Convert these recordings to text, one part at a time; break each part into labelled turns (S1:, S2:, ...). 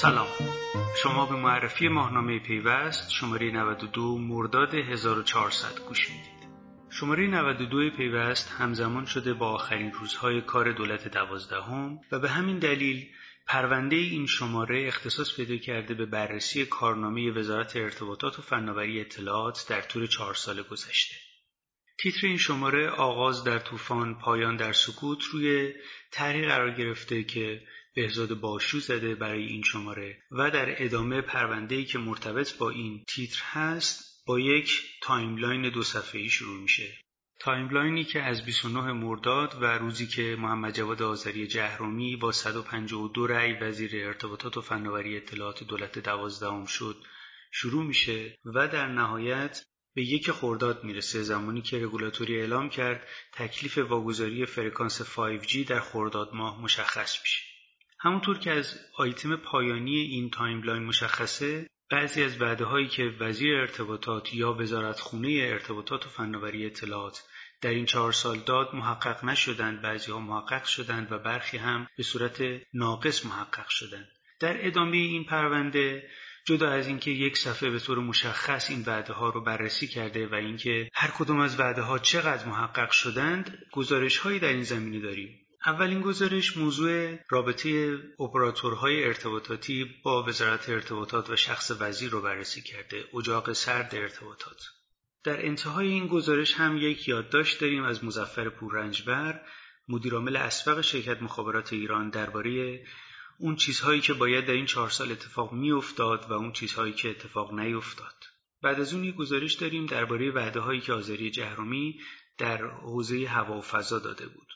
S1: سلام شما به معرفی ماهنامه پیوست شماره 92 مرداد 1400 گوش می‌دید شماره 92 پیوست همزمان شده با آخرین روزهای کار دولت دوازدهم و به همین دلیل پرونده این شماره اختصاص پیدا کرده به بررسی کارنامه وزارت ارتباطات و فناوری اطلاعات در طول چهار سال گذشته. تیتر این شماره آغاز در طوفان پایان در سکوت روی طرحی قرار گرفته که بهزاد باشو زده برای این شماره و در ادامه پرونده‌ای که مرتبط با این تیتر هست با یک timeline دو صفحه‌ای شروع میشه. timeline ی که از 29 مرداد و روزی که محمد جواد آذری جهرومی با 152 رأی وزیر ارتباطات و فناوری اطلاعات دولت دوازدهم شد شروع میشه و در نهایت به یک خرداد می‌رسه زمانی که رگولاتوری اعلام کرد تکلیف واگذاری فرکانس 5G در خرداد ماه مشخص میشه. همونطور که از آیتم پایانی این timeline مشخصه بعضی از وعده هایی که وزیر ارتباطات یا وزارتخونه ارتباطات و فناوری اطلاعات در این چهار سال داد محقق نشدند بعضی ها محقق شدند و برخی هم به صورت ناقص محقق شدند. در ادامه این پرونده جدا از اینکه یک صفحه به طور مشخص این وعده ها رو بررسی کرده و اینکه هر کدوم از وعده ها چقدر محقق شدند گزارش هایی در این زمینه داریم. اولین گزارش موضوع رابطه اپراتورهای ارتباطاتی با وزارت ارتباطات و شخص وزیر رو بررسی کرده اجاق سرد ارتباطات. در انتهای این گزارش هم یک یادداشت داریم از مزفر پوررنجبر مدیرعامل اسبق شرکت مخابرات ایران درباره اون چیزهایی که باید در این چهار سال اتفاق میافتاد و اون چیزهایی که اتفاق نیفتاد. بعد از اون یک گزارش داریم درباره وعده هایی که آذری جهرومی در حوزه هوا و فضا داده بود.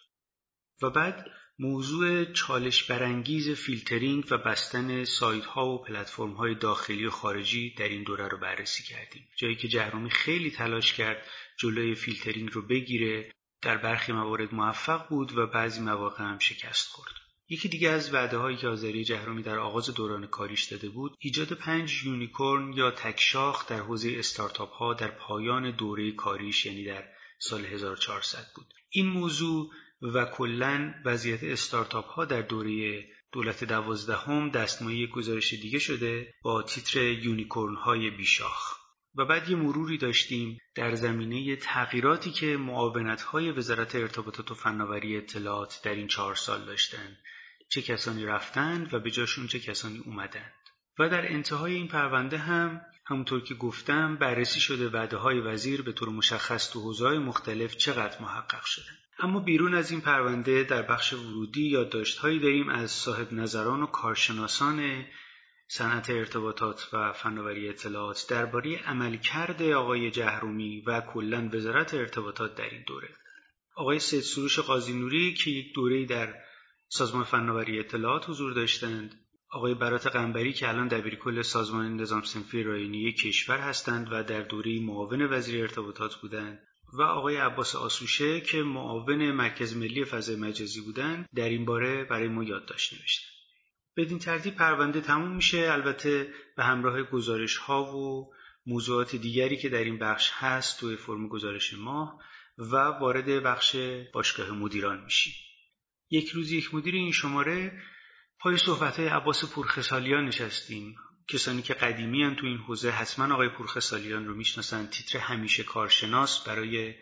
S1: و بعد موضوع چالش برانگیز فیلترینگ و بستن سایت ها و پلتفرم های داخلی و خارجی در این دوره رو بررسی کردیم. جایی که جهرومی خیلی تلاش کرد جلوی فیلترینگ رو بگیره در برخی موارد موفق بود و بعضی مواقع هم شکست خورد. یکی دیگه از وعده هایی که آذری جهرومی در آغاز دوران کاریش داده بود ایجاد پنج unicorn یا تکشاخ در حوزه استارتاپ ها در پایان دوره کاریش یعنی در سال 1400 بود. این موضوع و کلا وضعیت استارتاپ ها در دوره دولت دوازدهم دستمایه گزارش دیگه شده با تیتر unicorn های بیشاخ. و بعد یه مروری داشتیم در زمینه تغییراتی که معاونت های وزارت ارتباطات و فناوری اطلاعات در این چهار سال داشتند چه کسانی رفتند و به جاشون چه کسانی اومدند. و در انتهای این پرونده هم همونطور که گفتم بررسی شده وعده های وزیر به طور مشخص تو حوزه‌های مختلف چقدر محقق شده. اما بیرون از این پرونده در بخش ورودی یادداشتهایی داریم از صاحب نظران و کارشناسان صنعت ارتباطات و فناوری اطلاعات درباره عملکرد آقای جهرومی و کلا وزارت ارتباطات در این دوره. آقای سید سروش قاضی نوری که یک دوره در سازمان فناوری اطلاعات حضور داشتند آقای برات قنبری که الان دبیرکل سازمان نظام سنفی راینی کشور هستند و در دوره معاون وزیر ارتباطات بودند و آقای عباس آسوشه که معاون مرکز ملی فضای مجازی بودند در این باره برای ما یادداشت نوشتن بدین ترتیب پرونده تموم میشه. البته به همراه گزارش ها و موضوعات دیگری که در این بخش هست توی فرم گزارش ماه و وارد بخش باشگاه مدیران میشیم. یک روز یک مدیر این شماره پای صحبت های عباس پورخسالیان نشستیم. کسانی که قدیمی هن تو این حوزه حتما آقای پورخسالیان رو می‌شناسن. تیتر همیشه کارشناس. برای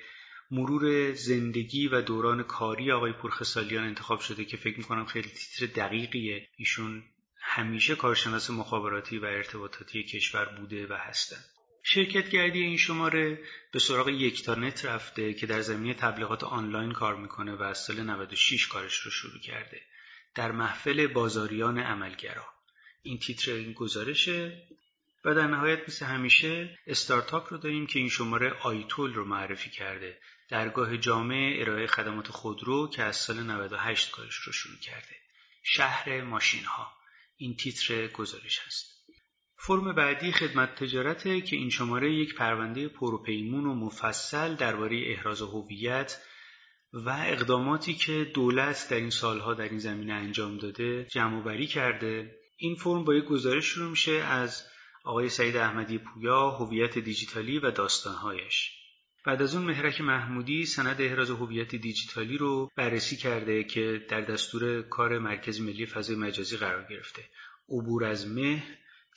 S1: مرور زندگی و دوران کاری آقای پورخسالیان انتخاب شده که فکر می‌کنم خیلی تیتر دقیقیه. ایشون همیشه کارشناس مخابراتی و ارتباطاتی کشور بوده و هستن. شرکت گردی این شماره به سراغ یکتانت رفته که در زمینه تبلیغات آنلاین کار می‌کنه و از سال 96 کارش رو شروع کرده. در محفل بازاریان عملگرا. این تیتر این گزارشه و در نهایت مثل همیشه استارتاپ رو داریم که این شماره آیتول رو معرفی کرده. درگاه جامعه ارائه خدمات خودرو که از سال 98 کارش رو شروع کرده. شهر ماشین ها این تیتر گزارش هست. فرم بعدی خدمت تجارته که این شماره یک پرونده پروپیمون و مفصل درباره احراز هویت و اقداماتی که دولت در این سالها در این زمینه انجام داده جمع بری کرده. این فرم با یک گزارش شروع میشه از آقای سعید احمدی پویا هویت دیجیتالی و داستانهایش. بعد از اون مهرک محمودی سند احراز هویت دیجیتالی رو بررسی کرده که در دستور کار مرکز ملی فضای مجازی قرار گرفته. عبور از مه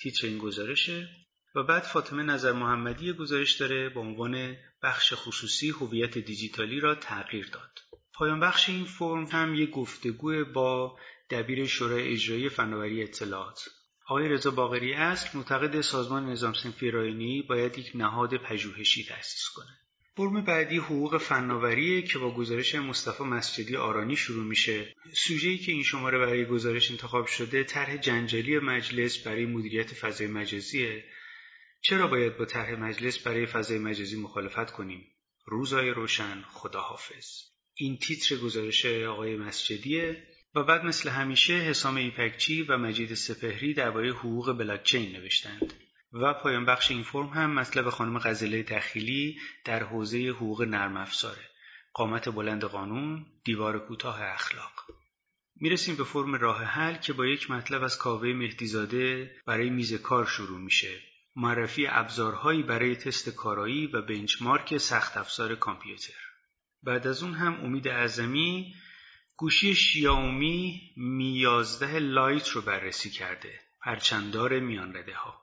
S1: تیتر این گزارشه. و بعد فاطمه نظر محمدی گزارش داره با عنوان بخش خصوصی هویت دیجیتالی را تغییر داد. پایان بخش این فرم هم یک گفتگو با دبیر شورای اجرایی فناوری اطلاعات. آقای رضا باقری اصل معتقد سازمان نظام صنفی راینی باید یک نهاد پژوهشی تأسیس کنه. فرم بعدی حقوق فناوریه که با گزارش مصطفی مسجدی آرانی شروع میشه. سوژه‌ای که این شماره برای گزارش انتخاب شده طرح جنجالی مجلس برای مدیریت فضای مجازیه. چرا باید با طرح مجلس برای فضای مجازی مخالفت کنیم؟ روزای روشن خداحافظ. این تیتر گزارش آقای مسجدیه و بعد مثل همیشه حسام ایپکچی و مجید سپهری درباره حقوق بلاکچین نوشتند. و پایان بخش این فرم هم مطلب خانم غزله دخیلی در حوزه حقوق نرم افزاره. قامت بلند قانون دیوار کوتاه اخلاق. می‌رسیم به فرم راه حل که با یک مطلب از کاوه مهدیزاده برای میز کار شروع میشه. معرفی ابزارهایی برای تست کارایی و بنچمارک سخت افزار کامپیوتر. بعد از اون هم امید اعظمی گوشی شیائومی Mi 11 Lite رو بررسی کرده پرچمدار میان رده ها.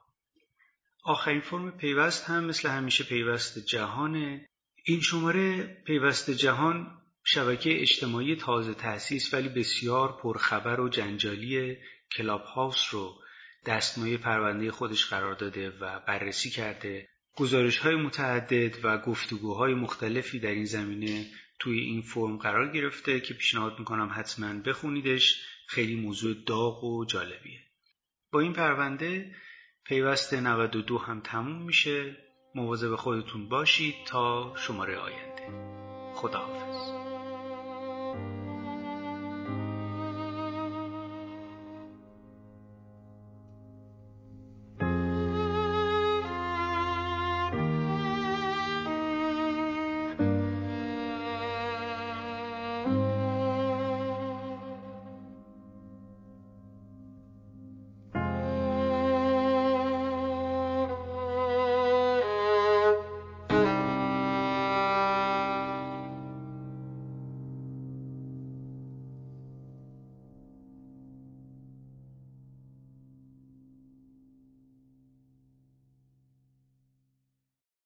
S1: آخرین فرم پیوست هم مثل همیشه پیوست جهانه این شماره پیوست جهان شبکه اجتماعی تازه تأسیس ولی بسیار پرخبر و جنجالی کلاب هاوس رو دستمایه پرونده خودش قرار داده و بررسی کرده. گزارش های متعدد و گفتگوهای مختلفی در این زمینه توی این فرم قرار گرفته که پیشنهاد می‌کنم حتما بخونیدش. خیلی موضوع داغ و جالبیه. با این پرونده پیوست 92 هم تموم میشه. مواظب خودتون باشید تا شماره آینده. خداحافظ.